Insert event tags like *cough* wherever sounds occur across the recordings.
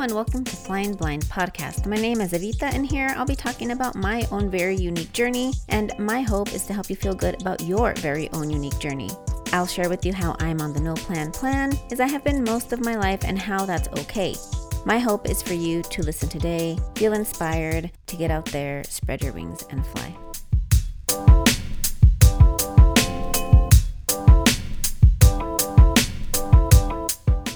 and welcome to Flying Blind Podcast. My name is Evita, and here I'll be talking about my own very unique journey, and my hope is to help you feel good about your very own unique journey. I'll share with you how I'm on the no plan plan, as I have been most of my life, and how that's okay. My hope is for you to listen today, feel inspired to get out there, spread your wings, and fly.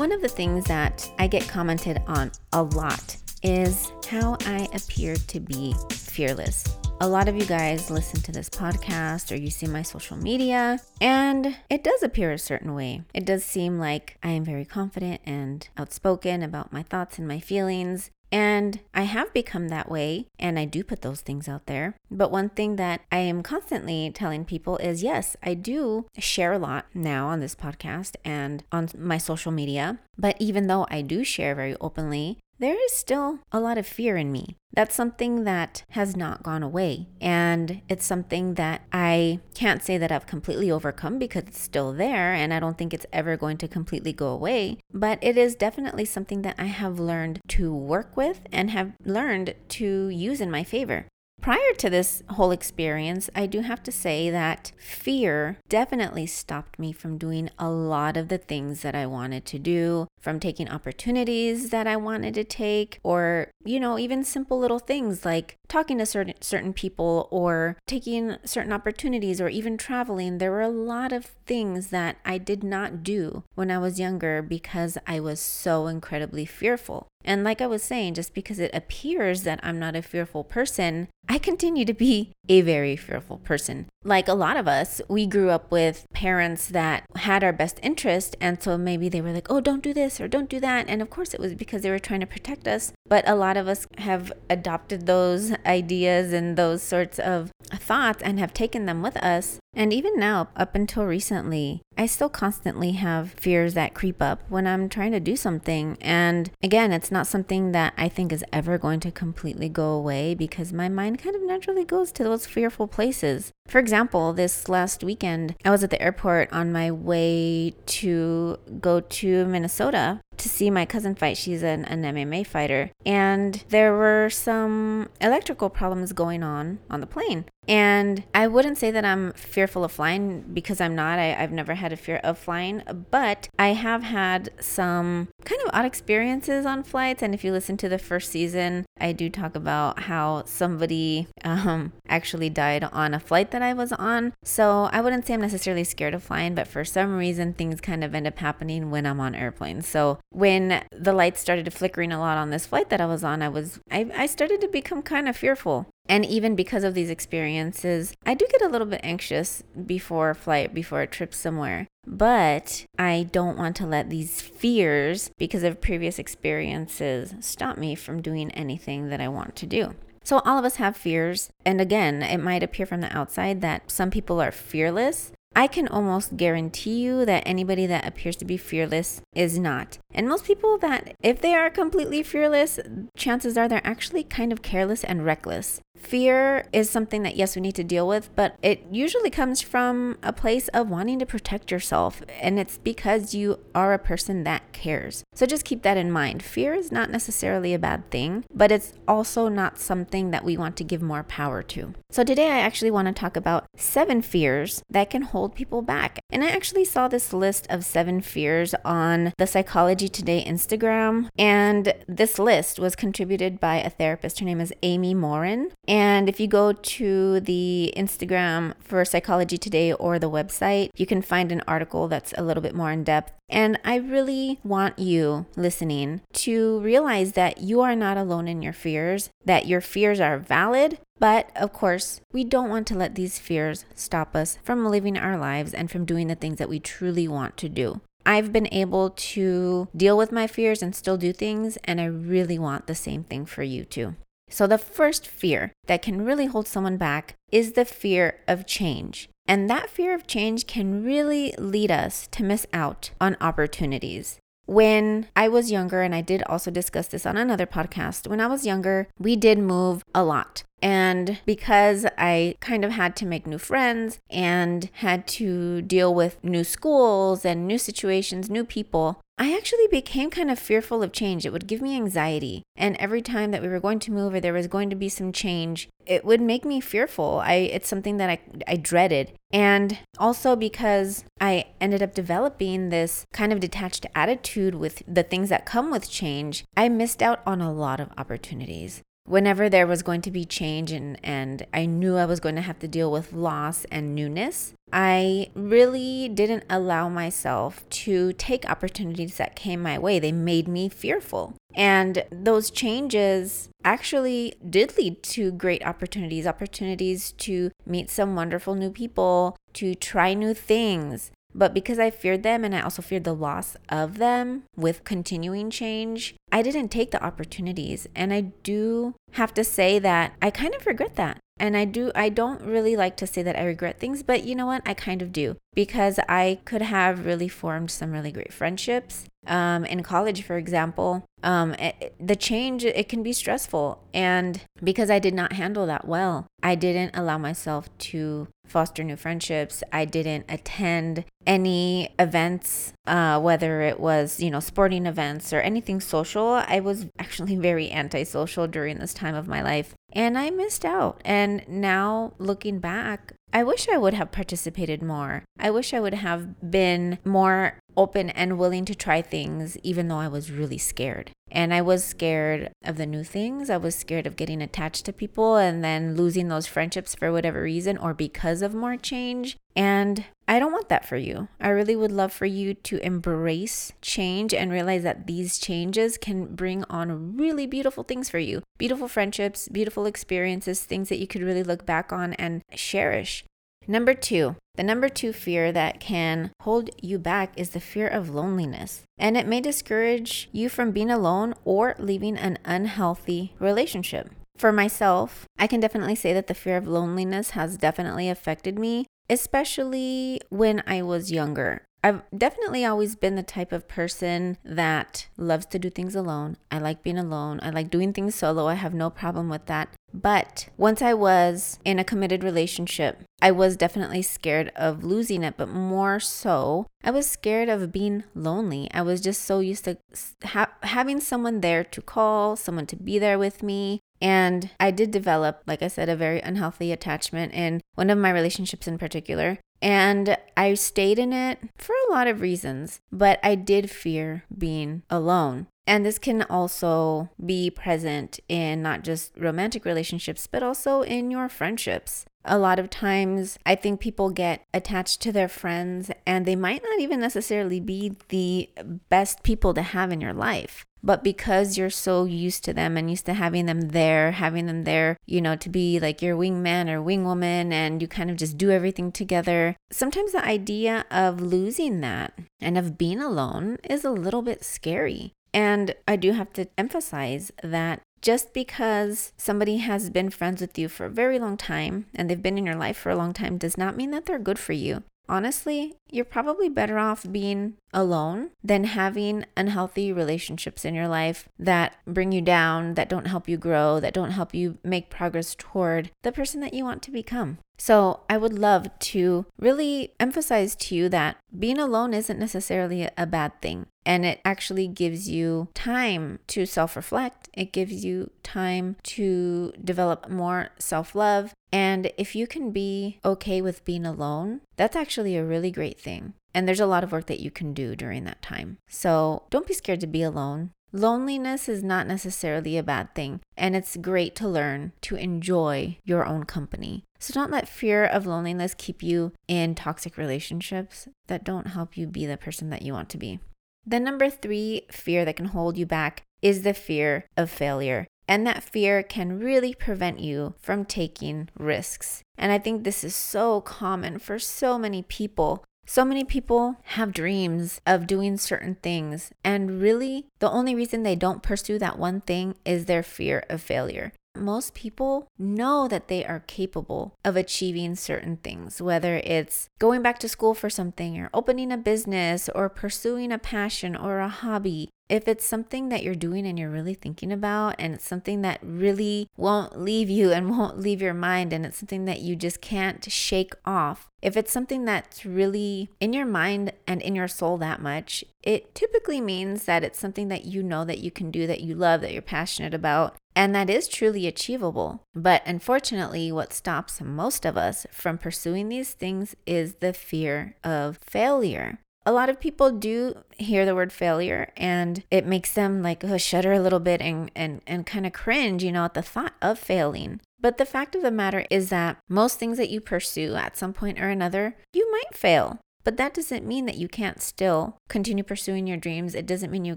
One of the things that I get commented on a lot is how I appear to be fearless. A lot of you guys listen to this podcast or you see my social media, and it does appear a certain way. It does seem like I am very confident and outspoken about my thoughts and my feelings. And I have become that way, and I do put those things out there. But one thing that I am constantly telling people is yes, I do share a lot now on this podcast and on my social media. But even though I do share very openly, there is still a lot of fear in me. That's something that has not gone away. And it's something that I can't say that I've completely overcome because it's still there and I don't think it's ever going to completely go away. But it is definitely something that I have learned to work with and have learned to use in my favor. Prior to this whole experience, I do have to say that fear definitely stopped me from doing a lot of the things that I wanted to do, from taking opportunities that I wanted to take, or, you know, even simple little things like talking to certain certain people or taking certain opportunities or even traveling. There were a lot of things that I did not do when I was younger because I was so incredibly fearful. And like I was saying, just because it appears that I'm not a fearful person, I continue to be a very fearful person. Like a lot of us, we grew up with parents that had our best interest. And so maybe they were like, oh, don't do this or don't do that. And of course, it was because they were trying to protect us. But a lot of us have adopted those ideas and those sorts of thoughts and have taken them with us. And even now, up until recently, I still constantly have fears that creep up when I'm trying to do something. And again, it's not something that I think is ever going to completely go away because my mind kind of naturally goes to those fearful places. For example, this last weekend, I was at the airport on my way to go to Minnesota to see my cousin fight. She's an, an MMA fighter. And there were some electrical problems going on on the plane. And I wouldn't say that I'm fearful of flying because I'm not. I, have never had a fear of flying, but I have had some kind of odd experiences on flights. And if you listen to the first season, I do talk about how somebody um, actually died on a flight that I was on. So I wouldn't say I'm necessarily scared of flying, but for some reason, things kind of end up happening when I'm on airplanes. So when the lights started flickering a lot on this flight that I was on, I was I, I started to become kind of fearful. And even because of these experiences, I do get a little bit anxious before a flight, before a trip somewhere. But I don't want to let these fears, because of previous experiences, stop me from doing anything that I want to do. So, all of us have fears. And again, it might appear from the outside that some people are fearless, I can almost guarantee you that anybody that appears to be fearless is not. And most people that, if they are completely fearless, chances are they're actually kind of careless and reckless. Fear is something that, yes, we need to deal with, but it usually comes from a place of wanting to protect yourself. And it's because you are a person that cares. So just keep that in mind. Fear is not necessarily a bad thing, but it's also not something that we want to give more power to. So today I actually want to talk about seven fears that can hold people back. And I actually saw this list of seven fears on the Psychology Today Instagram. And this list was contributed by a therapist. Her name is Amy Morin. And if you go to the Instagram for Psychology Today or the website, you can find an article that's a little bit more in depth. And I really want you listening to realize that you are not alone in your fears, that your fears are valid. But of course, we don't want to let these fears stop us from living our lives and from doing the things that we truly want to do. I've been able to deal with my fears and still do things, and I really want the same thing for you too. So, the first fear that can really hold someone back is the fear of change. And that fear of change can really lead us to miss out on opportunities. When I was younger, and I did also discuss this on another podcast, when I was younger, we did move a lot. And because I kind of had to make new friends and had to deal with new schools and new situations, new people, I actually became kind of fearful of change. It would give me anxiety. And every time that we were going to move or there was going to be some change, it would make me fearful. I it's something that I I dreaded. And also because I ended up developing this kind of detached attitude with the things that come with change, I missed out on a lot of opportunities whenever there was going to be change and, and I knew I was going to have to deal with loss and newness, I really didn't allow myself to take opportunities that came my way. They made me fearful. And those changes actually did lead to great opportunities opportunities to meet some wonderful new people, to try new things, but because I feared them and I also feared the loss of them with continuing change, I didn't take the opportunities. And I do have to say that I kind of regret that. And I do, I don't really like to say that I regret things, but you know what? I kind of do because I could have really formed some really great friendships. Um, in college, for example, um, it, the change, it can be stressful. And because I did not handle that well, I didn't allow myself to foster new friendships. I didn't attend any events, uh, whether it was, you know, sporting events or anything social. I was actually *laughs* very antisocial during this time of my life and I missed out. And now looking back, I wish I would have participated more. I wish I would have been more open and willing to try things, even though I was really scared. And I was scared of the new things. I was scared of getting attached to people and then losing those friendships for whatever reason or because of more change. And I don't want that for you. I really would love for you to embrace change and realize that these changes can bring on really beautiful things for you beautiful friendships, beautiful experiences, things that you could really look back on and cherish. Number two, the number two fear that can hold you back is the fear of loneliness. And it may discourage you from being alone or leaving an unhealthy relationship. For myself, I can definitely say that the fear of loneliness has definitely affected me, especially when I was younger. I've definitely always been the type of person that loves to do things alone. I like being alone. I like doing things solo. I have no problem with that. But once I was in a committed relationship, I was definitely scared of losing it, but more so, I was scared of being lonely. I was just so used to ha- having someone there to call, someone to be there with me. And I did develop, like I said, a very unhealthy attachment in one of my relationships in particular. And I stayed in it for a lot of reasons, but I did fear being alone. And this can also be present in not just romantic relationships, but also in your friendships. A lot of times, I think people get attached to their friends and they might not even necessarily be the best people to have in your life. But because you're so used to them and used to having them there, having them there, you know, to be like your wingman or wingwoman, and you kind of just do everything together, sometimes the idea of losing that and of being alone is a little bit scary. And I do have to emphasize that just because somebody has been friends with you for a very long time and they've been in your life for a long time does not mean that they're good for you. Honestly, you're probably better off being alone than having unhealthy relationships in your life that bring you down, that don't help you grow, that don't help you make progress toward the person that you want to become. So, I would love to really emphasize to you that being alone isn't necessarily a bad thing. And it actually gives you time to self reflect. It gives you time to develop more self love. And if you can be okay with being alone, that's actually a really great thing. And there's a lot of work that you can do during that time. So don't be scared to be alone. Loneliness is not necessarily a bad thing, and it's great to learn to enjoy your own company. So don't let fear of loneliness keep you in toxic relationships that don't help you be the person that you want to be. The number three fear that can hold you back is the fear of failure. And that fear can really prevent you from taking risks. And I think this is so common for so many people. So many people have dreams of doing certain things, and really, the only reason they don't pursue that one thing is their fear of failure. Most people know that they are capable of achieving certain things, whether it's going back to school for something, or opening a business, or pursuing a passion or a hobby. If it's something that you're doing and you're really thinking about, and it's something that really won't leave you and *laughs* won't leave your mind, and it's something that you just can't shake off, if it's something that's really in your mind and in your soul that much, it typically means that it's something that you know that you can do, that you love, that you're passionate about, and that is truly achievable. But unfortunately, what stops most of us from pursuing these things is the fear of failure a lot of people do hear the word failure and it makes them like oh, shudder a little bit and, and, and kind of cringe, you know, at the thought of failing. But the fact of the matter is that most things that you pursue at some point or another, you might fail. But that doesn't mean that you can't still continue pursuing your dreams. It doesn't mean you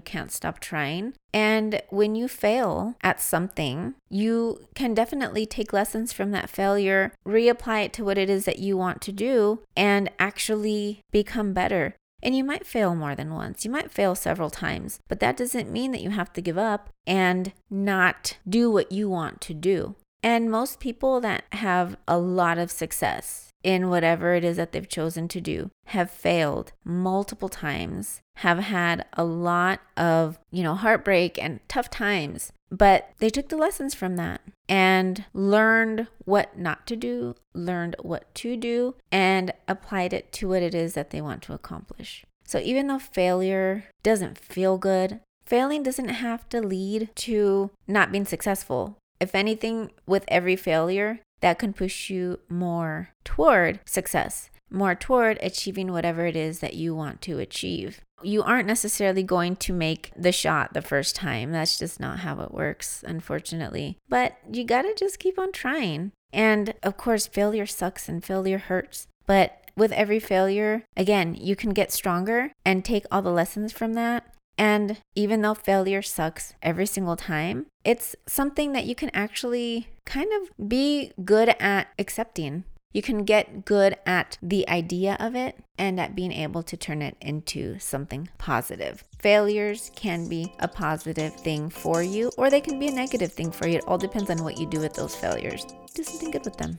can't stop trying. And when you fail at something, you can definitely take lessons from that failure, reapply it to what it is that you want to do, and actually become better. And you might fail more than once. You might fail several times, but that doesn't mean that you have to give up and not do what you want to do. And most people that have a lot of success in whatever it is that they've chosen to do have failed multiple times, have had a lot of, you know, heartbreak and tough times, but they took the lessons from that and learned what not to do, learned what to do, and applied it to what it is that they want to accomplish. So even though failure doesn't feel good, failing doesn't have to lead to not being successful. If anything, with every failure, that can push you more toward success, more toward achieving whatever it is that you want to achieve. You aren't necessarily going to make the shot the first time. That's just not how it works, unfortunately. But you gotta just keep on trying. And of course, failure sucks and failure hurts. But with every failure, again, you can get stronger and take all the lessons from that and even though failure sucks every single time, it's something that you can actually kind of be good at accepting. You can get good at the idea of it and at being able to turn it into something positive. Failures can be a positive thing for you, or they can be a negative thing for you. It all depends on what you do with those failures. Do something good with them.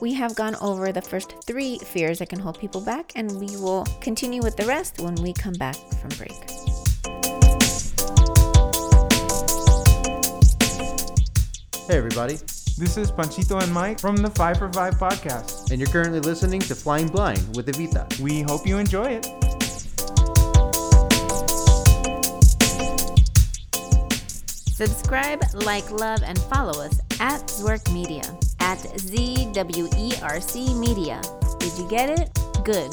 We have gone over the first three fears that can hold people back, and we will continue with the rest when we come back from break. Hey, everybody. This is Panchito and Mike from the Five for Five podcast. And you're currently listening to Flying Blind with Evita. We hope you enjoy it. Subscribe, like, love, and follow us at Zwerc Media, at ZWERC Media. Did you get it? Good.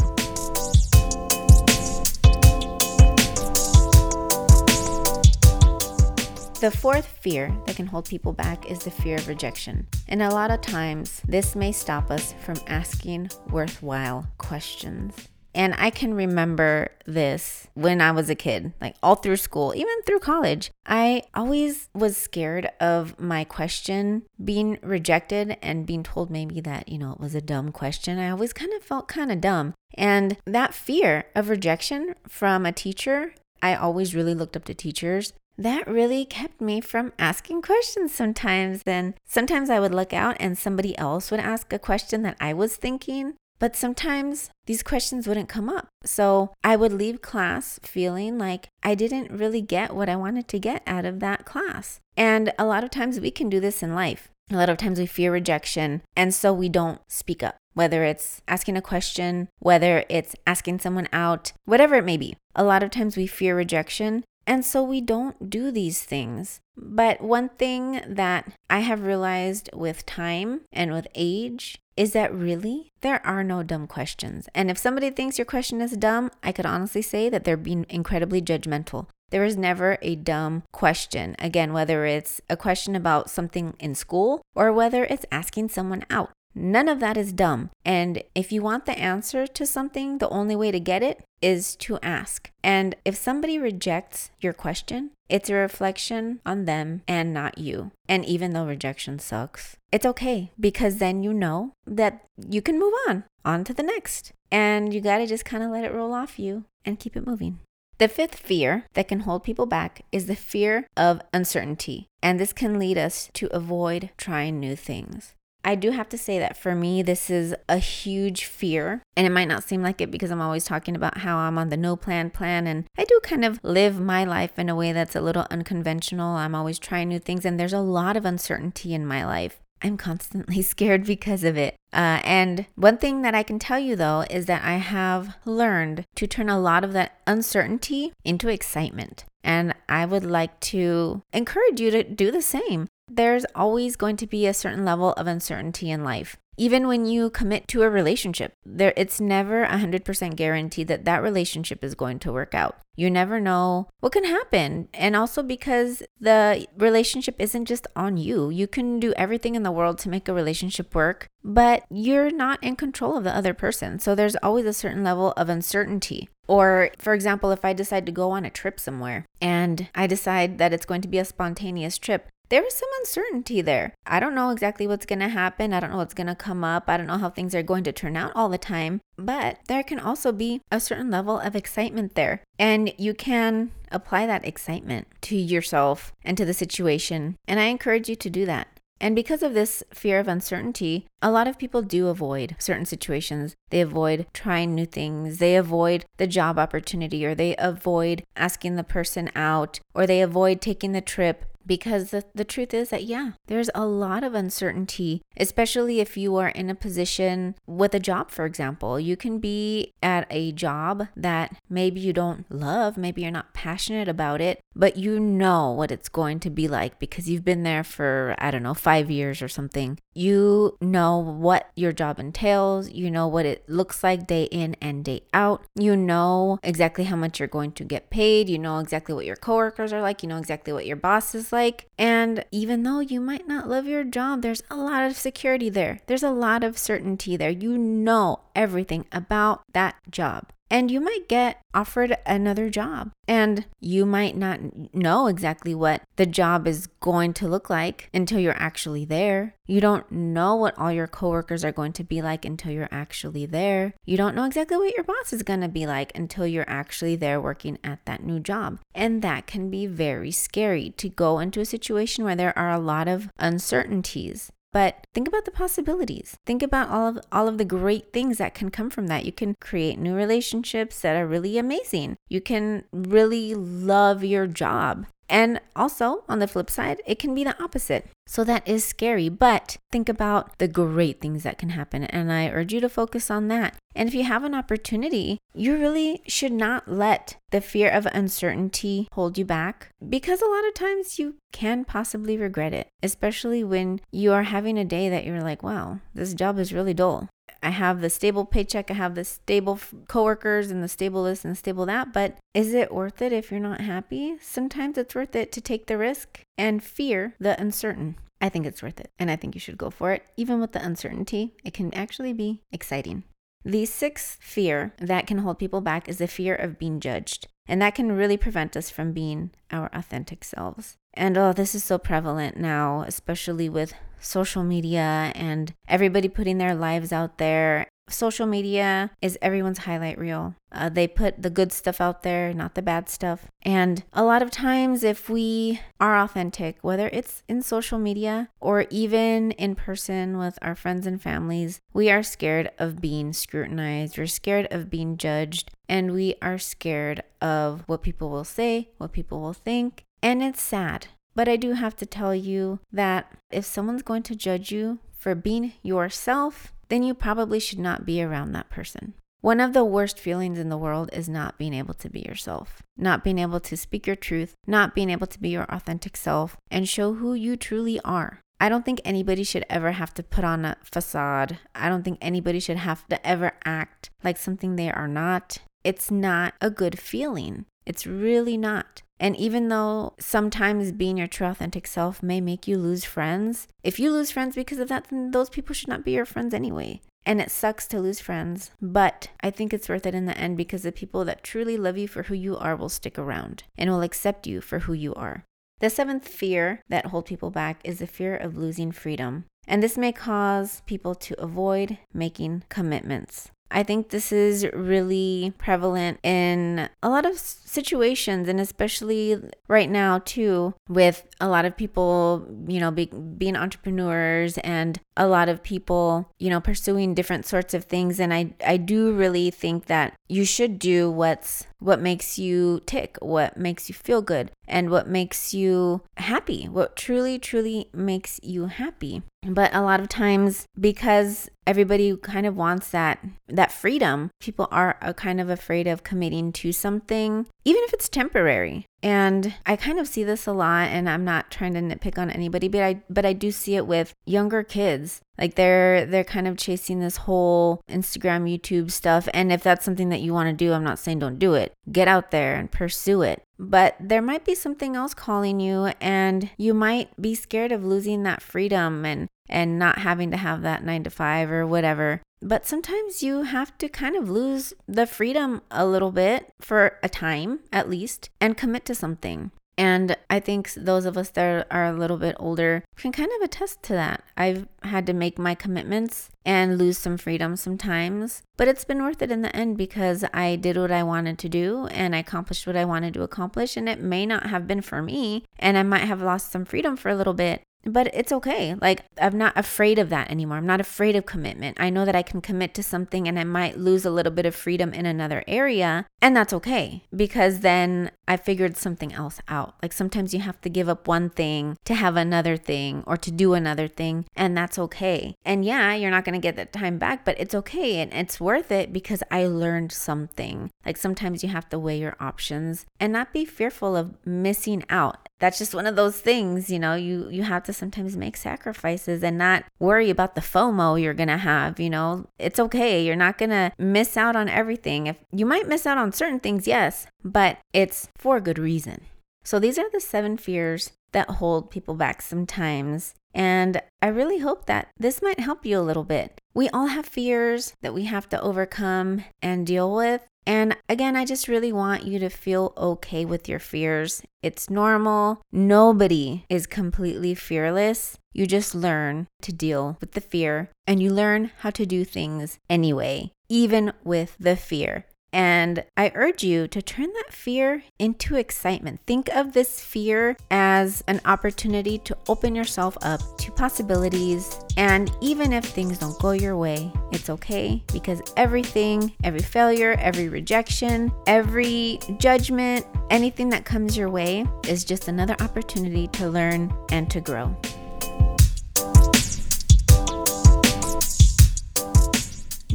The fourth fear that can hold people back is the fear of rejection. And a lot of times, this may stop us from asking worthwhile questions. And I can remember this when I was a kid, like all through school, even through college. I always was scared of my question being rejected and being told maybe that, you know, it was a dumb question. I always kind of felt kind of dumb. And that fear of rejection from a teacher, I always really looked up to teachers that really kept me from asking questions sometimes. Then sometimes I would look out and somebody else would ask a question that I was thinking, but sometimes these questions wouldn't come up. So I would leave class feeling like I didn't really get what I wanted to get out of that class. And a lot of times we can do this in life. A lot of times we fear rejection, and so we don't speak up, whether it's asking a question, whether it's asking someone out, whatever it may be. A lot of times we fear rejection, and so we don't do these things. But one thing that I have realized with time and with age is that really there are no dumb questions. And if somebody thinks your question is dumb, I could honestly say that they're being incredibly judgmental. There is never a dumb question. Again, whether it's a question about something in school or whether it's asking someone out. None of that is dumb. And if you want the answer to something, the only way to get it is to ask. And if somebody rejects your question, it's a reflection on them and not you. And even though rejection sucks, it's okay because then you know that you can move on, on to the next. And you got to just kind of let it roll off you and keep it moving. The fifth fear that can hold people back is the fear of uncertainty. And this can lead us to avoid trying new things. I do have to say that for me, this is a huge fear. And it might not seem like it because I'm always talking about how I'm on the no plan plan. And I do kind of live my life in a way that's a little unconventional. I'm always trying new things, and there's a lot of uncertainty in my life. I'm constantly *laughs* scared because of it. Uh, and one thing that I can tell you though is that I have learned to turn a lot of that uncertainty into excitement. And I would like to encourage you to do the same. There's always going to be a certain level of uncertainty in life. Even when you commit to a relationship, there it's never 100% guaranteed that that relationship is going to work out. You never know what can happen. And also because the relationship isn't just on you. You can do everything in the world to make a relationship work, but you're not in control of the other person. So there's always a certain level of uncertainty. Or, for example, if I decide to go on a trip somewhere and I decide that it's going to be a spontaneous trip, there is some uncertainty there. I don't know exactly what's going to happen. I don't know what's going to come up. I don't know how things are going to turn out all the time. But there can also be a certain level of excitement there. And you can apply that excitement to yourself and to the situation. And I encourage you to do that. And because of this fear of uncertainty, a lot of people do avoid certain situations. They avoid trying new things. They avoid the job opportunity, or they avoid asking the person out, or they avoid taking the trip because the, the truth is that, yeah, there's a lot of uncertainty, especially if you are in a position with a job, for example. You can be at a job that maybe you don't love, maybe you're not passionate about it, but you know what it's going to be like because you've been there for, I don't know, five years or something. You know what your job entails, you know what it looks like day in and day out, you know exactly how much you're going to get paid, you know exactly what your coworkers are like, you know exactly what your boss is like like. And even though you might not love your job, there's a lot of security there. There's a lot of certainty there. You know everything about that job and you might get offered another job and you might not know exactly what the job is going to look like until you're actually there. You don't know what all your coworkers are going to be like until you're actually there. You don't know exactly what your boss is going to be like until you're actually there working at that new job. And that can be very scary to go into a situation where there are a lot of uncertainties. But think about the possibilities. Think about all of all of the great things that can come from that. You can create new relationships that are really amazing. You can really love your job. And also, on the flip side, it can be the opposite. So that is scary, but think about the great things that can happen. And I urge you to focus on that. And if you have an opportunity, you really should not let the fear of uncertainty hold you back because a lot of times you can possibly regret it, especially when you are having a day that you're like, wow, this job is really dull. I have the stable paycheck, I have the stable coworkers and the stable this and the stable that, but is it worth it if you're not happy? Sometimes it's worth it to take the risk and fear the uncertain. I think it's worth it, and I think you should go for it. Even with the uncertainty, it can actually be exciting. The sixth fear that can hold people back is the fear of being judged. And that can really prevent us from being our authentic selves. And oh, this is so prevalent now, especially with social media and everybody putting their lives out there. Social media is everyone's highlight reel. Uh, they put the good stuff out there, not the bad stuff. And a lot of times, if we are authentic, whether it's in social media or even in person with our friends and families, we are scared of being scrutinized. We're scared of being judged. And we are scared of what people will say, what people will think. And it's sad but I do have to tell you that if someone's going to judge you for being yourself, then you probably should not be around that person. One of the worst feelings in the world is not being able to be yourself, not being able to speak your truth, not being able to be your authentic self and show who you truly are. I don't think anybody should ever have to put on a facade. I don't think anybody should have to ever act like something they are not. It's not a good feeling. It's really not. And even though sometimes being your true authentic self may make you lose friends, if you lose friends because of that, then those people should not be your friends anyway. And it sucks to lose friends, but I think it's worth it in the end because the people that truly love you for who you are will stick around and will accept you for who you are. The seventh fear that hold people back is the fear of losing freedom. And this may cause people to avoid making commitments. I think this is really prevalent in a lot of situations, and especially right now, too, with a lot of people, you know, be, being entrepreneurs and a lot of people, you know, pursuing different sorts of things. And I, I do really think that you should do what's what makes you tick, what makes you feel good, and what makes you happy, what truly, truly makes you happy. But a lot of times, because everybody kind of wants that that freedom, people are kind of afraid of committing to something, even if it's temporary. And I kind of see this a lot and I'm not trying to nitpick on anybody, but I but I do see it with younger kids. Like they're they're kind of chasing this whole Instagram, YouTube stuff. And if that's something that you want to do, I'm not saying don't do it. Get out there and pursue it. But there might be something else calling you and you might be scared of losing that freedom and and not having to have that 9 to 5 or whatever. But sometimes you have to kind of lose the freedom a little bit for a time at least and commit to something. And I think those of us that are a little bit older can kind of attest to that. I've had to make my commitments and lose some freedom sometimes, but it's been worth it in the end because I did what I wanted to do and I accomplished what I wanted to accomplish. And it may not have been for me, and I might have lost some freedom for a little bit, but it's okay. Like, I'm not afraid of that anymore. I'm not afraid of commitment. I know that I can commit to something and I might lose a little bit of freedom in another area. And that's okay because then I figured something else out. Like, sometimes you have to give up one thing to have another thing or to do another thing. And that's okay. And yeah, you're not going to get that time back, but it's okay. And it's worth it because I learned something. Like, sometimes you have to weigh your options and not be fearful of missing out that's just one of those things, you know, you you have to sometimes make sacrifices and not worry about the FOMO you're going to have, you know. It's okay. You're not going to miss out on everything. If you might miss out on certain things, yes, but it's for a good reason. So these are the seven fears that hold people back sometimes. And I really hope that this might help you a little bit. We all have fears that we have to overcome and deal with. And again, I just really want you to feel okay with your fears. It's normal. Nobody is completely fearless. You just learn to deal with the fear and you learn how to do things anyway, even with the fear. And I urge you to turn that fear into excitement. Think of this fear as an opportunity to open yourself up to possibilities. And even if things don't go your way, it's okay because everything, every failure, every rejection, every judgment, anything that comes your way is just another opportunity to learn and to grow.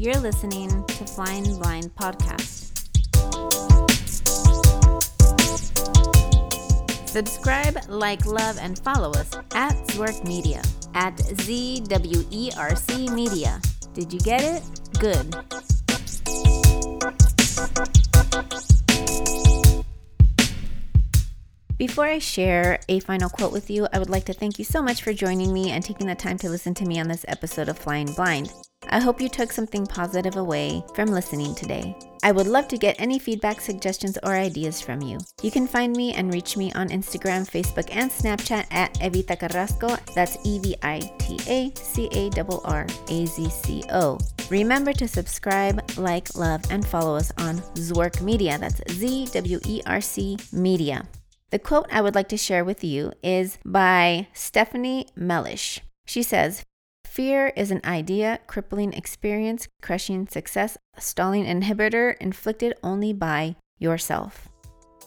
You're listening to Flying Blind Podcast. Subscribe, like, love, and follow us at Zwerc Media at ZWERC Media. Did you get it? Good. Before I share a final quote with you, I would like to thank you so much for joining me and taking the time to listen to me on this episode of Flying Blind. I hope you took something positive away from listening today. I would love to get any feedback, suggestions, or ideas from you. You can find me and reach me on Instagram, Facebook, and Snapchat at Evita Carrazco. That's E V I T A C A R R A Z C O. Remember to subscribe, like, love, and follow us on Zwerc Media. That's Z W E R C Media. The quote I would like to share with you is by Stephanie Mellish. She says, Fear is an idea, crippling experience, crushing success, stalling inhibitor inflicted only by yourself.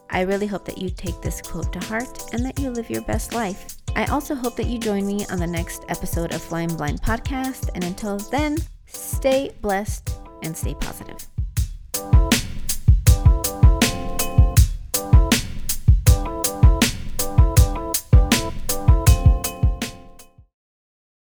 I really hope that you take this quote to heart and that you live your best life. I also hope that you join me on the next episode of Flying Blind Podcast. And until then, stay blessed and stay positive.